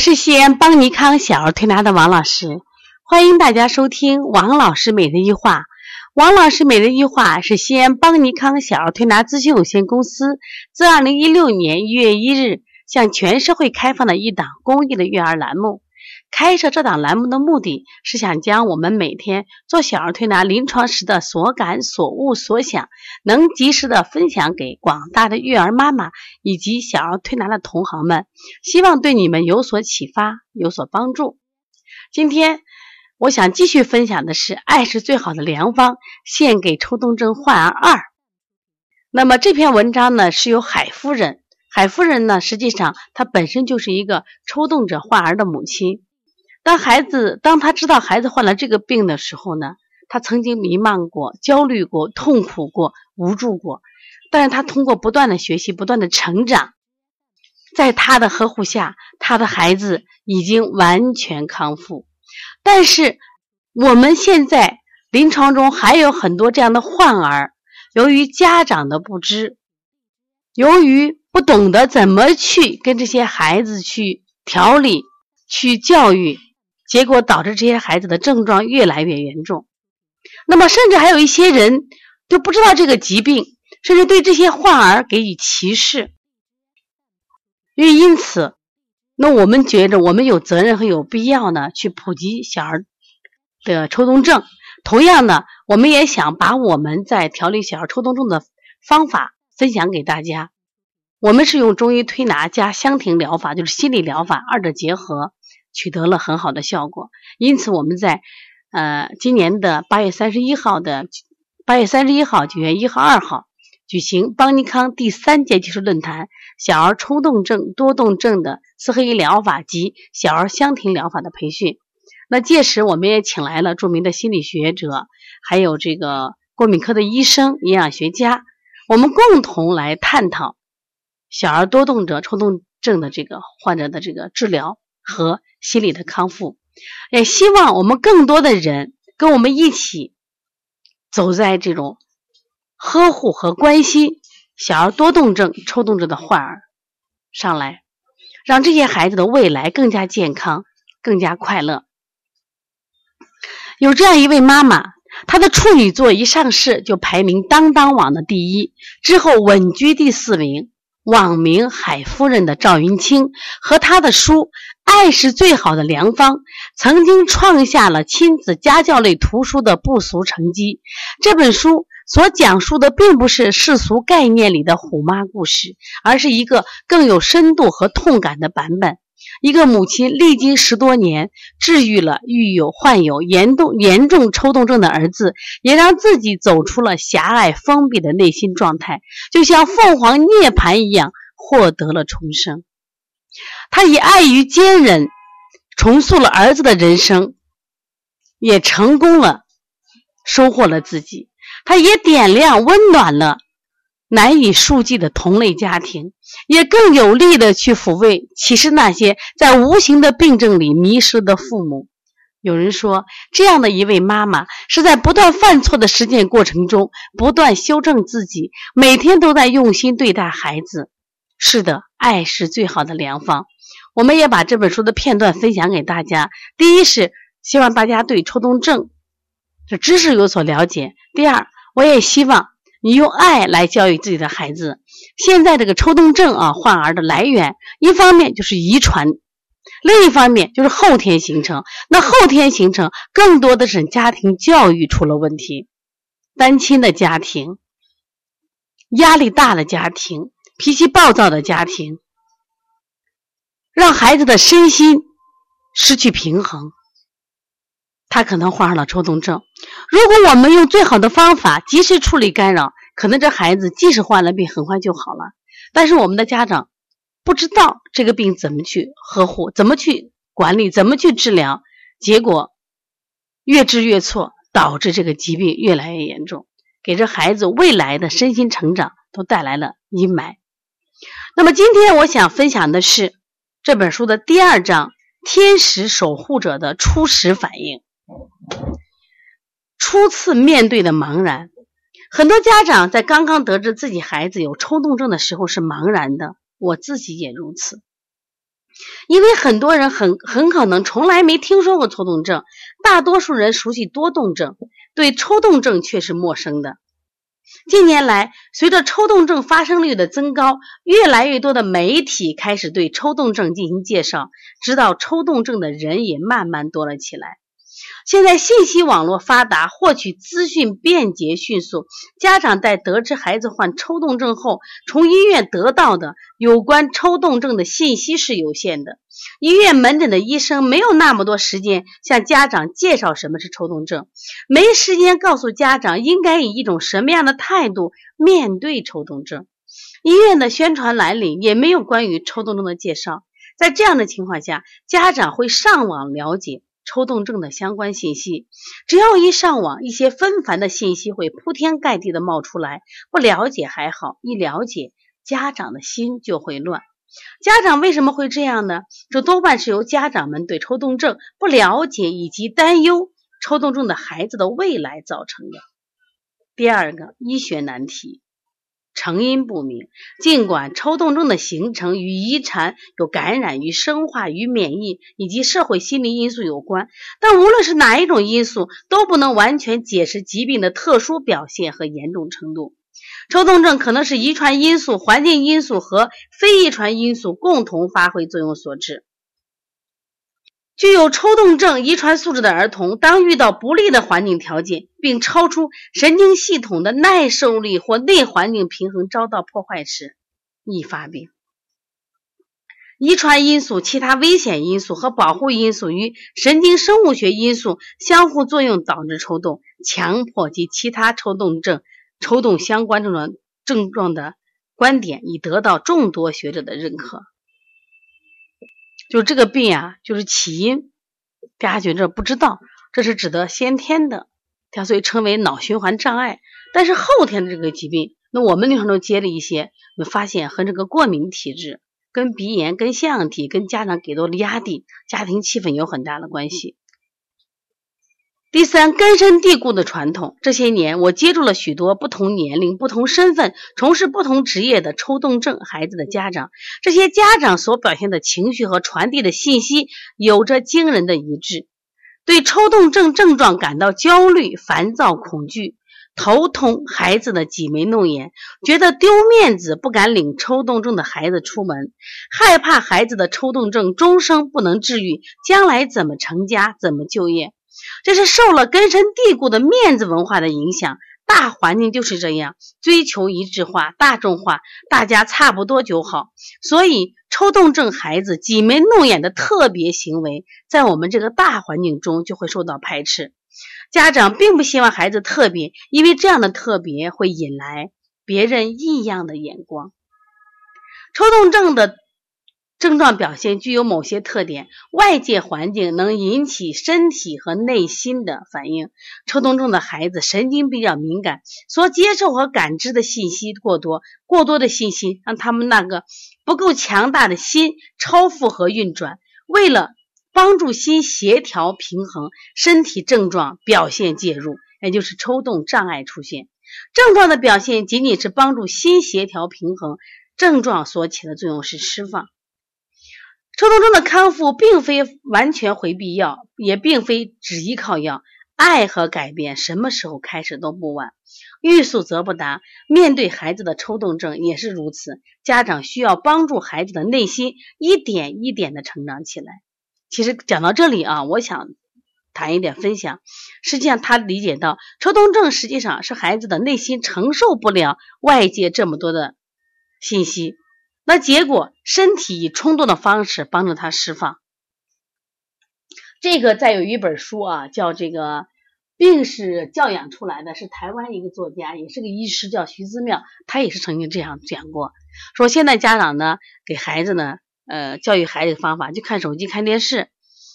我是西安邦尼康小儿推拿的王老师，欢迎大家收听王老师每日一话。王老师每日一话是西安邦尼康小儿推拿咨询有限公司自二零一六年一月一日向全社会开放的一档公益的育儿栏目。开设这档栏目的目的是想将我们每天做小儿推拿临床时的所感、所悟、所想，能及时的分享给广大的育儿妈妈以及小儿推拿的同行们，希望对你们有所启发、有所帮助。今天我想继续分享的是《爱是最好的良方》，献给抽动症患儿二。那么这篇文章呢，是由海夫人，海夫人呢，实际上她本身就是一个抽动者患儿的母亲。当孩子，当他知道孩子患了这个病的时候呢，他曾经迷茫过、焦虑过、痛苦过、无助过。但是他通过不断的学习、不断的成长，在他的呵护下，他的孩子已经完全康复。但是我们现在临床中还有很多这样的患儿，由于家长的不知，由于不懂得怎么去跟这些孩子去调理、去教育。结果导致这些孩子的症状越来越严重，那么甚至还有一些人就不知道这个疾病，甚至对这些患儿给予歧视。因为因此，那我们觉着我们有责任和有必要呢，去普及小儿的抽动症。同样呢，我们也想把我们在调理小儿抽动症的方法分享给大家。我们是用中医推拿加香庭疗法，就是心理疗法，二者结合。取得了很好的效果，因此我们在呃今年的八月三十一号的八月三十一号、九月一号、二号举行邦尼康第三届技术论坛，小儿抽动症、多动症的四合一疗法及小儿香庭疗法的培训。那届时我们也请来了著名的心理学者，还有这个过敏科的医生、营养学家，我们共同来探讨小儿多动者抽动症的这个患者的这个治疗和。心理的康复，也希望我们更多的人跟我们一起走在这种呵护和关心小儿多动症、抽动症的患儿上来，让这些孩子的未来更加健康、更加快乐。有这样一位妈妈，她的处女作一上市就排名当当网的第一，之后稳居第四名。网名海夫人的赵云清和她的书。爱是最好的良方，曾经创下了亲子家教类图书的不俗成绩。这本书所讲述的并不是世俗概念里的虎妈故事，而是一个更有深度和痛感的版本。一个母亲历经十多年，治愈了育有患有严重严重抽动症的儿子，也让自己走出了狭隘封闭的内心状态，就像凤凰涅槃一样，获得了重生。他以爱与坚韧重塑了儿子的人生，也成功了，收获了自己。他也点亮、温暖了难以数计的同类家庭，也更有力的去抚慰其实那些在无形的病症里迷失的父母。有人说，这样的一位妈妈是在不断犯错的实践过程中不断修正自己，每天都在用心对待孩子。是的，爱是最好的良方。我们也把这本书的片段分享给大家。第一是希望大家对抽动症的知识有所了解。第二，我也希望你用爱来教育自己的孩子。现在这个抽动症啊，患儿的来源，一方面就是遗传，另一方面就是后天形成。那后天形成更多的是家庭教育出了问题，单亲的家庭，压力大的家庭。脾气暴躁的家庭，让孩子的身心失去平衡，他可能患上了抽动症。如果我们用最好的方法及时处理干扰，可能这孩子即使患了病，很快就好了。但是我们的家长不知道这个病怎么去呵护，怎么去管理，怎么去治疗，结果越治越错，导致这个疾病越来越严重，给这孩子未来的身心成长都带来了阴霾。那么今天我想分享的是这本书的第二章：天使守护者的初始反应。初次面对的茫然，很多家长在刚刚得知自己孩子有抽动症的时候是茫然的，我自己也如此。因为很多人很很可能从来没听说过抽动症，大多数人熟悉多动症，对抽动症却是陌生的。近年来，随着抽动症发生率的增高，越来越多的媒体开始对抽动症进行介绍，知道抽动症的人也慢慢多了起来。现在信息网络发达，获取资讯便捷迅速。家长在得知孩子患抽动症后，从医院得到的有关抽动症的信息是有限的。医院门诊的医生没有那么多时间向家长介绍什么是抽动症，没时间告诉家长应该以一种什么样的态度面对抽动症。医院的宣传栏里也没有关于抽动症的介绍。在这样的情况下，家长会上网了解。抽动症的相关信息，只要一上网，一些纷繁的信息会铺天盖地的冒出来。不了解还好，一了解，家长的心就会乱。家长为什么会这样呢？这多半是由家长们对抽动症不了解以及担忧抽动症的孩子的未来造成的。第二个医学难题。成因不明，尽管抽动症的形成与遗传、有感染、与生化、与免疫以及社会心理因素有关，但无论是哪一种因素，都不能完全解释疾病的特殊表现和严重程度。抽动症可能是遗传因素、环境因素和非遗传因素共同发挥作用所致。具有抽动症遗传素质的儿童，当遇到不利的环境条件，并超出神经系统的耐受力或内环境平衡遭到破坏时，易发病。遗传因素、其他危险因素和保护因素与神经生物学因素相互作用，导致抽动、强迫及其他抽动症、抽动相关症状症状的观点，已得到众多学者的认可。就这个病啊，就是起因，大家觉着不知道，这是指的先天的，它所以称为脑循环障碍。但是后天的这个疾病，那我们临床中接了一些，我发现和这个过敏体质、跟鼻炎、跟腺样体、跟家长给到的压力、家庭气氛有很大的关系。第三，根深蒂固的传统。这些年，我接触了许多不同年龄、不同身份、从事不同职业的抽动症孩子的家长。这些家长所表现的情绪和传递的信息有着惊人的一致：对抽动症症状感到焦虑、烦躁、恐惧、头痛，孩子的挤眉弄眼，觉得丢面子，不敢领抽动症的孩子出门，害怕孩子的抽动症终生不能治愈，将来怎么成家、怎么就业。这是受了根深蒂固的面子文化的影响，大环境就是这样，追求一致化、大众化，大家差不多就好。所以，抽动症孩子挤眉弄眼的特别行为，在我们这个大环境中就会受到排斥。家长并不希望孩子特别，因为这样的特别会引来别人异样的眼光。抽动症的。症状表现具有某些特点，外界环境能引起身体和内心的反应。抽动症的孩子神经比较敏感，所接受和感知的信息过多，过多的信息让他们那个不够强大的心超负荷运转。为了帮助心协调平衡，身体症状表现介入，也就是抽动障碍出现。症状的表现仅仅是帮助心协调平衡，症状所起的作用是释放。抽动症的康复并非完全回避药，也并非只依靠药。爱和改变什么时候开始都不晚。欲速则不达，面对孩子的抽动症也是如此。家长需要帮助孩子的内心一点一点的成长起来。其实讲到这里啊，我想谈一点分享。实际上，他理解到抽动症实际上是孩子的内心承受不了外界这么多的信息。那结果，身体以冲动的方式帮助他释放。这个再有一本书啊，叫这个病是教养出来的，是台湾一个作家，也是个医师，叫徐思妙，他也是曾经这样讲过，说现在家长呢给孩子呢，呃，教育孩子的方法就看手机、看电视。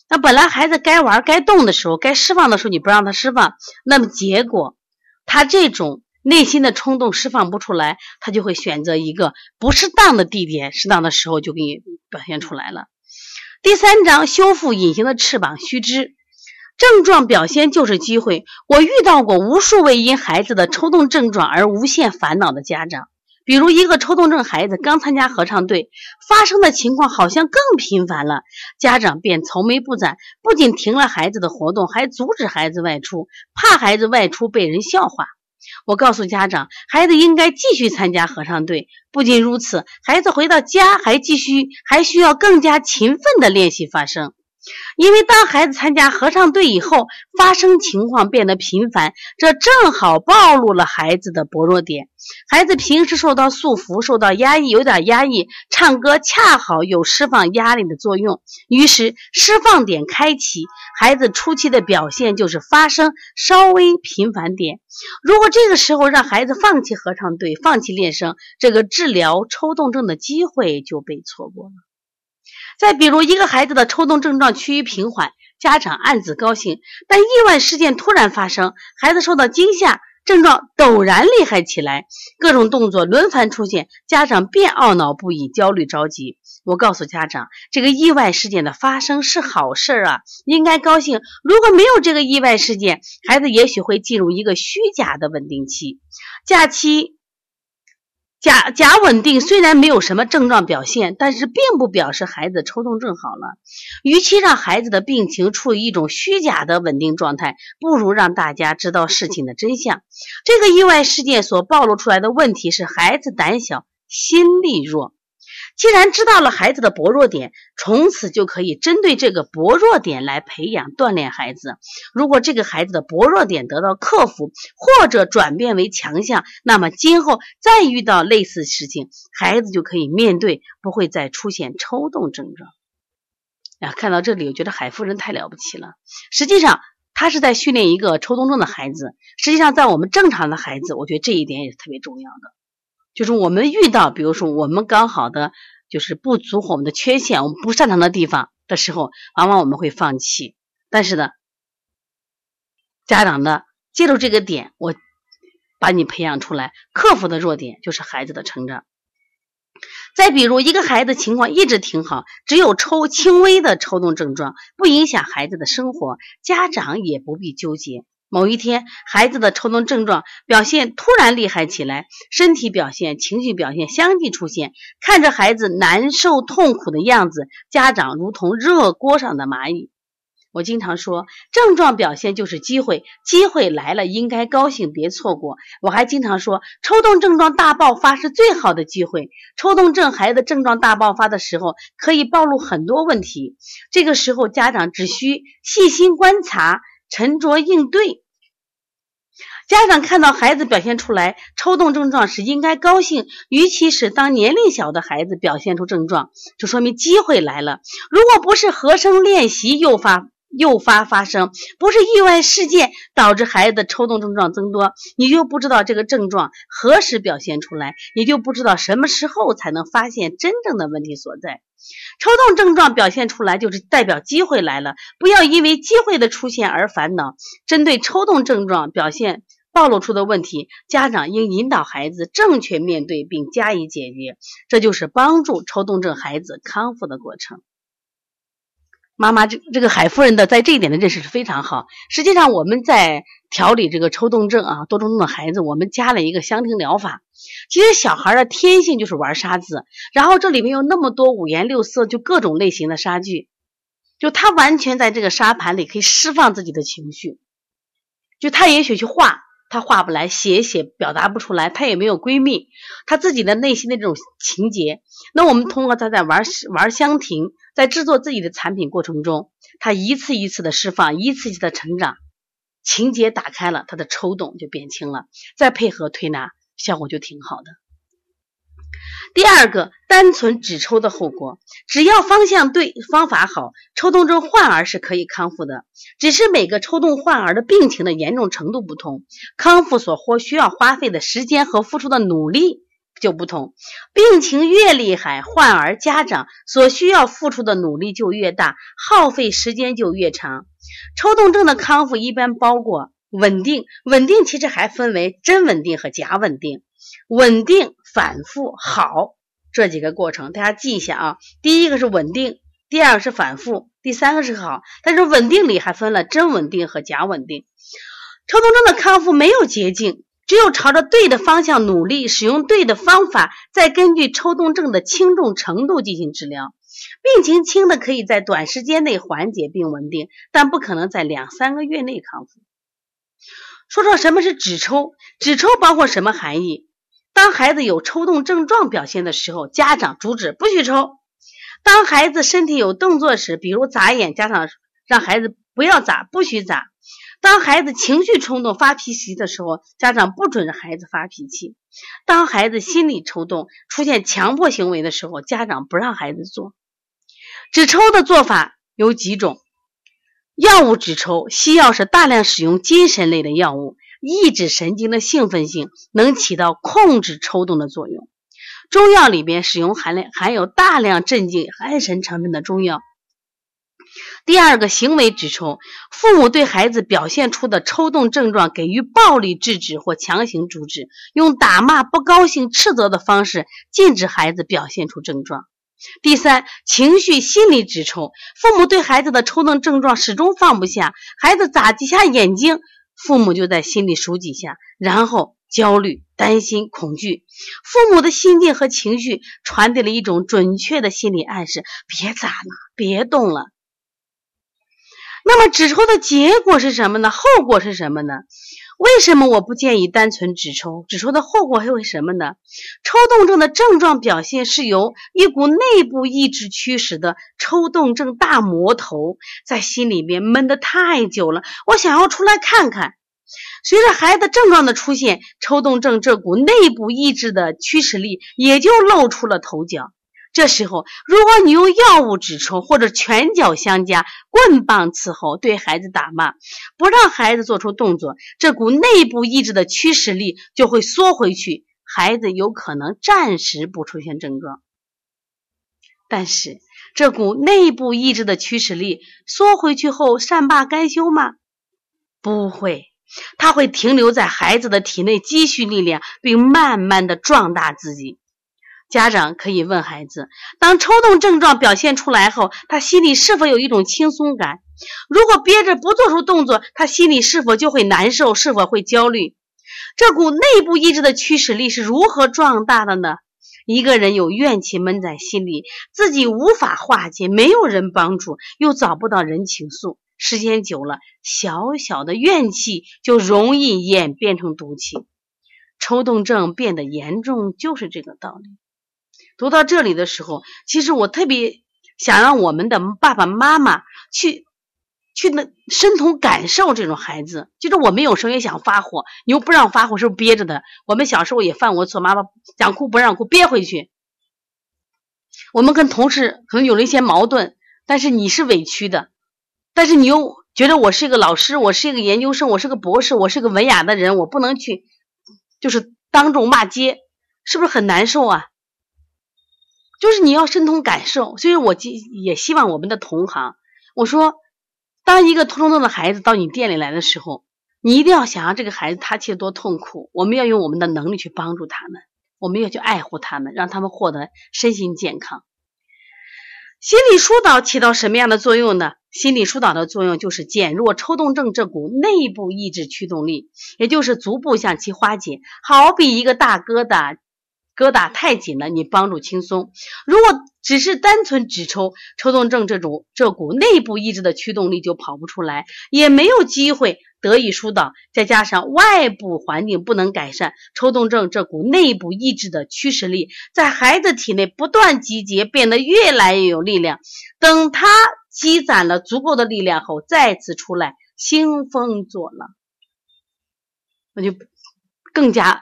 那本来孩子该玩、该动的时候，该释放的时候，你不让他释放，那么结果他这种。内心的冲动释放不出来，他就会选择一个不适当的地点，适当的时候就给你表现出来了。第三章修复隐形的翅膀须知，症状表现就是机会。我遇到过无数位因孩子的抽动症状而无限烦恼的家长，比如一个抽动症孩子刚参加合唱队，发生的情况好像更频繁了，家长便愁眉不展，不仅停了孩子的活动，还阻止孩子外出，怕孩子外出被人笑话。我告诉家长，孩子应该继续参加合唱队。不仅如此，孩子回到家还继续还需要更加勤奋的练习发声。因为当孩子参加合唱队以后，发声情况变得频繁，这正好暴露了孩子的薄弱点。孩子平时受到束缚、受到压抑，有点压抑，唱歌恰好有释放压力的作用。于是释放点开启，孩子初期的表现就是发声稍微频繁点。如果这个时候让孩子放弃合唱队、放弃练声，这个治疗抽动症的机会就被错过了。再比如，一个孩子的抽动症状趋于平缓，家长暗自高兴，但意外事件突然发生，孩子受到惊吓，症状陡然厉害起来，各种动作轮番出现，家长便懊恼不已，焦虑着急。我告诉家长，这个意外事件的发生是好事儿啊，应该高兴。如果没有这个意外事件，孩子也许会进入一个虚假的稳定期，假期。假假稳定虽然没有什么症状表现，但是并不表示孩子抽动症好了。与其让孩子的病情处于一种虚假的稳定状态，不如让大家知道事情的真相。这个意外事件所暴露出来的问题是孩子胆小、心力弱。既然知道了孩子的薄弱点，从此就可以针对这个薄弱点来培养锻炼孩子。如果这个孩子的薄弱点得到克服，或者转变为强项，那么今后再遇到类似事情，孩子就可以面对，不会再出现抽动症状。啊，看到这里，我觉得海夫人太了不起了。实际上，她是在训练一个抽动症的孩子。实际上，在我们正常的孩子，我觉得这一点也是特别重要的。就是我们遇到，比如说我们刚好的就是不足我们的缺陷，我们不擅长的地方的时候，往往我们会放弃。但是呢，家长呢，借助这个点，我把你培养出来，克服的弱点就是孩子的成长。再比如，一个孩子情况一直挺好，只有抽轻微的抽动症状，不影响孩子的生活，家长也不必纠结。某一天，孩子的抽动症状表现突然厉害起来，身体表现、情绪表现相继出现。看着孩子难受痛苦的样子，家长如同热锅上的蚂蚁。我经常说，症状表现就是机会，机会来了应该高兴，别错过。我还经常说，抽动症状大爆发是最好的机会。抽动症孩子症状大爆发的时候，可以暴露很多问题。这个时候，家长只需细心观察，沉着应对。家长看到孩子表现出来抽动症状时，应该高兴。尤其是当年龄小的孩子表现出症状，就说明机会来了。如果不是和声练习诱发诱发发生，不是意外事件导致孩子的抽动症状增多，你就不知道这个症状何时表现出来，也就不知道什么时候才能发现真正的问题所在。抽动症状表现出来，就是代表机会来了。不要因为机会的出现而烦恼。针对抽动症状表现暴露出的问题，家长应引导孩子正确面对并加以解决，这就是帮助抽动症孩子康复的过程。妈妈，这这个海夫人的在这一点的认识是非常好。实际上，我们在调理这个抽动症啊多动症的孩子，我们加了一个香庭疗法。其实小孩的天性就是玩沙子，然后这里面有那么多五颜六色，就各种类型的沙具，就他完全在这个沙盘里可以释放自己的情绪。就他也许去画，她画不来；写写表达不出来，她也没有闺蜜，她自己的内心的这种情节。那我们通过她在玩玩香亭，在制作自己的产品过程中，她一次一次的释放，一次一次的成长，情节打开了，她的抽动就变轻了，再配合推拿。效果就挺好的。第二个，单纯只抽的后果，只要方向对，方法好，抽动症患儿是可以康复的。只是每个抽动患儿的病情的严重程度不同，康复所或需要花费的时间和付出的努力就不同。病情越厉害，患儿家长所需要付出的努力就越大，耗费时间就越长。抽动症的康复一般包括。稳定，稳定其实还分为真稳定和假稳定。稳定、反复、好这几个过程，大家记一下啊。第一个是稳定，第二个是反复，第三个是好。但是稳定里还分了真稳定和假稳定。抽动症的康复没有捷径，只有朝着对的方向努力，使用对的方法，再根据抽动症的轻重程度进行治疗。病情轻的可以在短时间内缓解并稳定，但不可能在两三个月内康复。说说什么是纸抽？纸抽包括什么含义？当孩子有抽动症状表现的时候，家长阻止不许抽；当孩子身体有动作时，比如眨眼，家长让孩子不要眨，不许眨。当孩子情绪冲动发脾气的时候，家长不准孩子发脾气；当孩子心理抽动出现强迫行为的时候，家长不让孩子做。止抽的做法有几种：药物止抽，西药是大量使用精神类的药物，抑制神经的兴奋性，能起到控制抽动的作用；中药里边使用含量含有大量镇静安神成分的中药。第二个行为止抽，父母对孩子表现出的抽动症状给予暴力制止或强行阻止，用打骂、不高兴、斥责的方式禁止孩子表现出症状。第三，情绪心理止抽，父母对孩子的抽动症状始终放不下，孩子眨几下眼睛，父母就在心里数几下，然后焦虑、担心、恐惧。父母的心境和情绪传递了一种准确的心理暗示：别砸了，别动了。那么止抽的结果是什么呢？后果是什么呢？为什么我不建议单纯止抽？止抽的后果会什么呢？抽动症的症状表现是由一股内部意志驱使的抽动症大魔头在心里面闷得太久了，我想要出来看看。随着孩子症状的出现，抽动症这股内部意志的驱使力也就露出了头角。这时候，如果你用药物止抽，或者拳脚相加、棍棒伺候，对孩子打骂，不让孩子做出动作，这股内部意志的驱使力就会缩回去，孩子有可能暂时不出现症状。但是，这股内部意志的驱使力缩回去后善罢甘休吗？不会，它会停留在孩子的体内积蓄力量，并慢慢的壮大自己。家长可以问孩子：当抽动症状表现出来后，他心里是否有一种轻松感？如果憋着不做出动作，他心里是否就会难受？是否会焦虑？这股内部意志的驱使力是如何壮大的呢？一个人有怨气闷在心里，自己无法化解，没有人帮助，又找不到人倾诉，时间久了，小小的怨气就容易演变成毒气。抽动症变得严重，就是这个道理。读到这里的时候，其实我特别想让我们的爸爸妈妈去去那身同感受这种孩子。就是我们有时候也想发火，你又不让发火，是不是憋着的？我们小时候也犯过错，妈妈想哭不让哭，憋回去。我们跟同事可能有了一些矛盾，但是你是委屈的，但是你又觉得我是一个老师，我是一个研究生，我是个博士，我是个文雅的人，我不能去就是当众骂街，是不是很难受啊？就是你要身同感受，所以我也希望我们的同行，我说，当一个抽动症的孩子到你店里来的时候，你一定要想想这个孩子他其实多痛苦，我们要用我们的能力去帮助他们，我们要去爱护他们，让他们获得身心健康。心理疏导起到什么样的作用呢？心理疏导的作用就是减弱抽动症这股内部意志驱动力，也就是逐步向其化解，好比一个大疙瘩。疙瘩太紧了，你帮助轻松。如果只是单纯只抽，抽动症这种这股内部意志的驱动力就跑不出来，也没有机会得以疏导。再加上外部环境不能改善，抽动症这股内部意志的驱使力在孩子体内不断集结，变得越来越有力量。等他积攒了足够的力量后，再次出来兴风作浪，那就更加。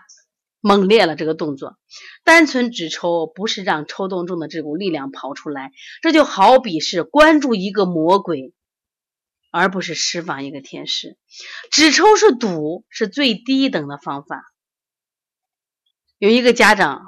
猛烈了这个动作，单纯止抽不是让抽动症的这股力量跑出来，这就好比是关注一个魔鬼，而不是释放一个天使。止抽是堵，是最低等的方法。有一个家长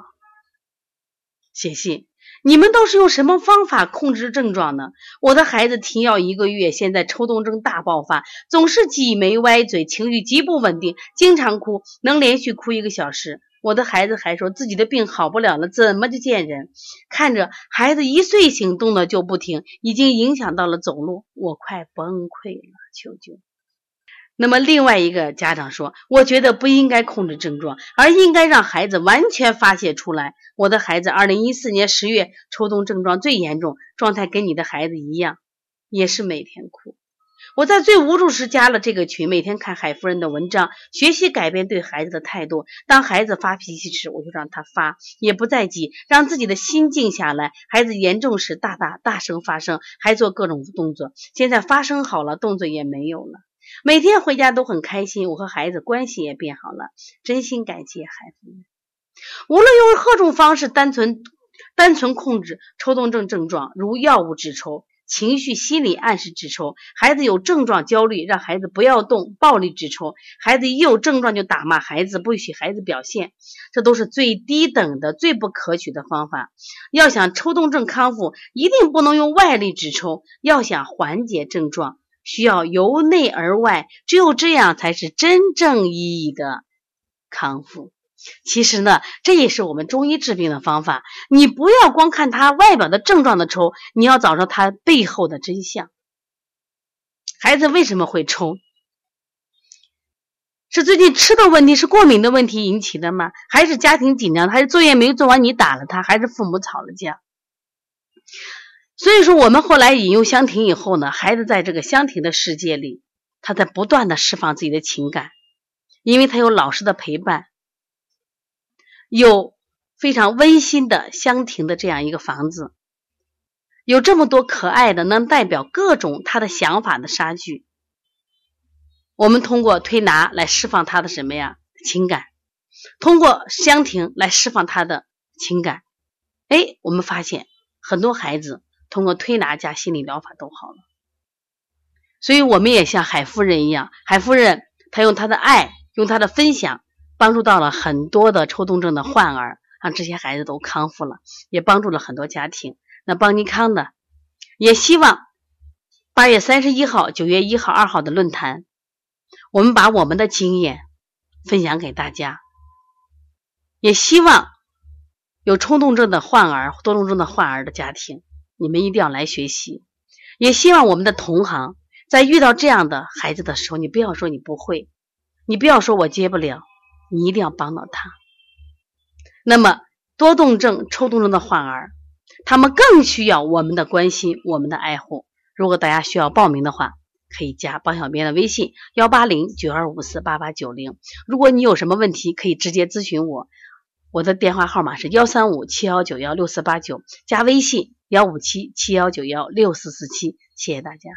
写信。你们都是用什么方法控制症状呢？我的孩子停药一个月，现在抽动症大爆发，总是挤眉歪嘴，情绪极不稳定，经常哭，能连续哭一个小时。我的孩子还说自己的病好不了了，怎么就见人？看着孩子一岁醒动的就不停，已经影响到了走路，我快崩溃了，求救！那么另外一个家长说，我觉得不应该控制症状，而应该让孩子完全发泄出来。我的孩子二零一四年十月抽动症状最严重，状态跟你的孩子一样，也是每天哭。我在最无助时加了这个群，每天看海夫人的文章，学习改变对孩子的态度。当孩子发脾气时，我就让他发，也不再急，让自己的心静下来。孩子严重时，大大大声发声，还做各种动作。现在发声好了，动作也没有了。每天回家都很开心，我和孩子关系也变好了。真心感谢海夫人。无论用何种方式，单纯单纯控制抽动症症状，如药物止抽。情绪、心理暗示止抽，孩子有症状焦虑，让孩子不要动，暴力止抽；孩子一有症状就打骂孩子，不许孩子表现，这都是最低等的、最不可取的方法。要想抽动症康复，一定不能用外力止抽。要想缓解症状，需要由内而外，只有这样才是真正意义的康复。其实呢，这也是我们中医治病的方法。你不要光看他外表的症状的抽，你要找着他背后的真相。孩子为什么会抽？是最近吃的问题，是过敏的问题引起的吗？还是家庭紧张？还是作业没做完你打了他？还是父母吵了架？所以说，我们后来引用香婷以后呢，孩子在这个香婷的世界里，他在不断的释放自己的情感，因为他有老师的陪伴。有非常温馨的香亭的这样一个房子，有这么多可爱的能代表各种他的想法的沙具。我们通过推拿来释放他的什么呀情感，通过香亭来释放他的情感。哎，我们发现很多孩子通过推拿加心理疗法都好了。所以我们也像海夫人一样，海夫人她用她的爱，用她的分享。帮助到了很多的抽动症的患儿，让这些孩子都康复了，也帮助了很多家庭。那邦尼康的也希望八月三十一号、九月一号、二号的论坛，我们把我们的经验分享给大家。也希望有抽动症的患儿、多动症的患儿的家庭，你们一定要来学习。也希望我们的同行在遇到这样的孩子的时候，你不要说你不会，你不要说我接不了。你一定要帮到他。那么多动症、抽动症的患儿，他们更需要我们的关心、我们的爱护。如果大家需要报名的话，可以加帮小编的微信：幺八零九二五四八八九零。如果你有什么问题，可以直接咨询我，我的电话号码是幺三五七幺九幺六四八九，加微信幺五七七幺九幺六四四七。谢谢大家。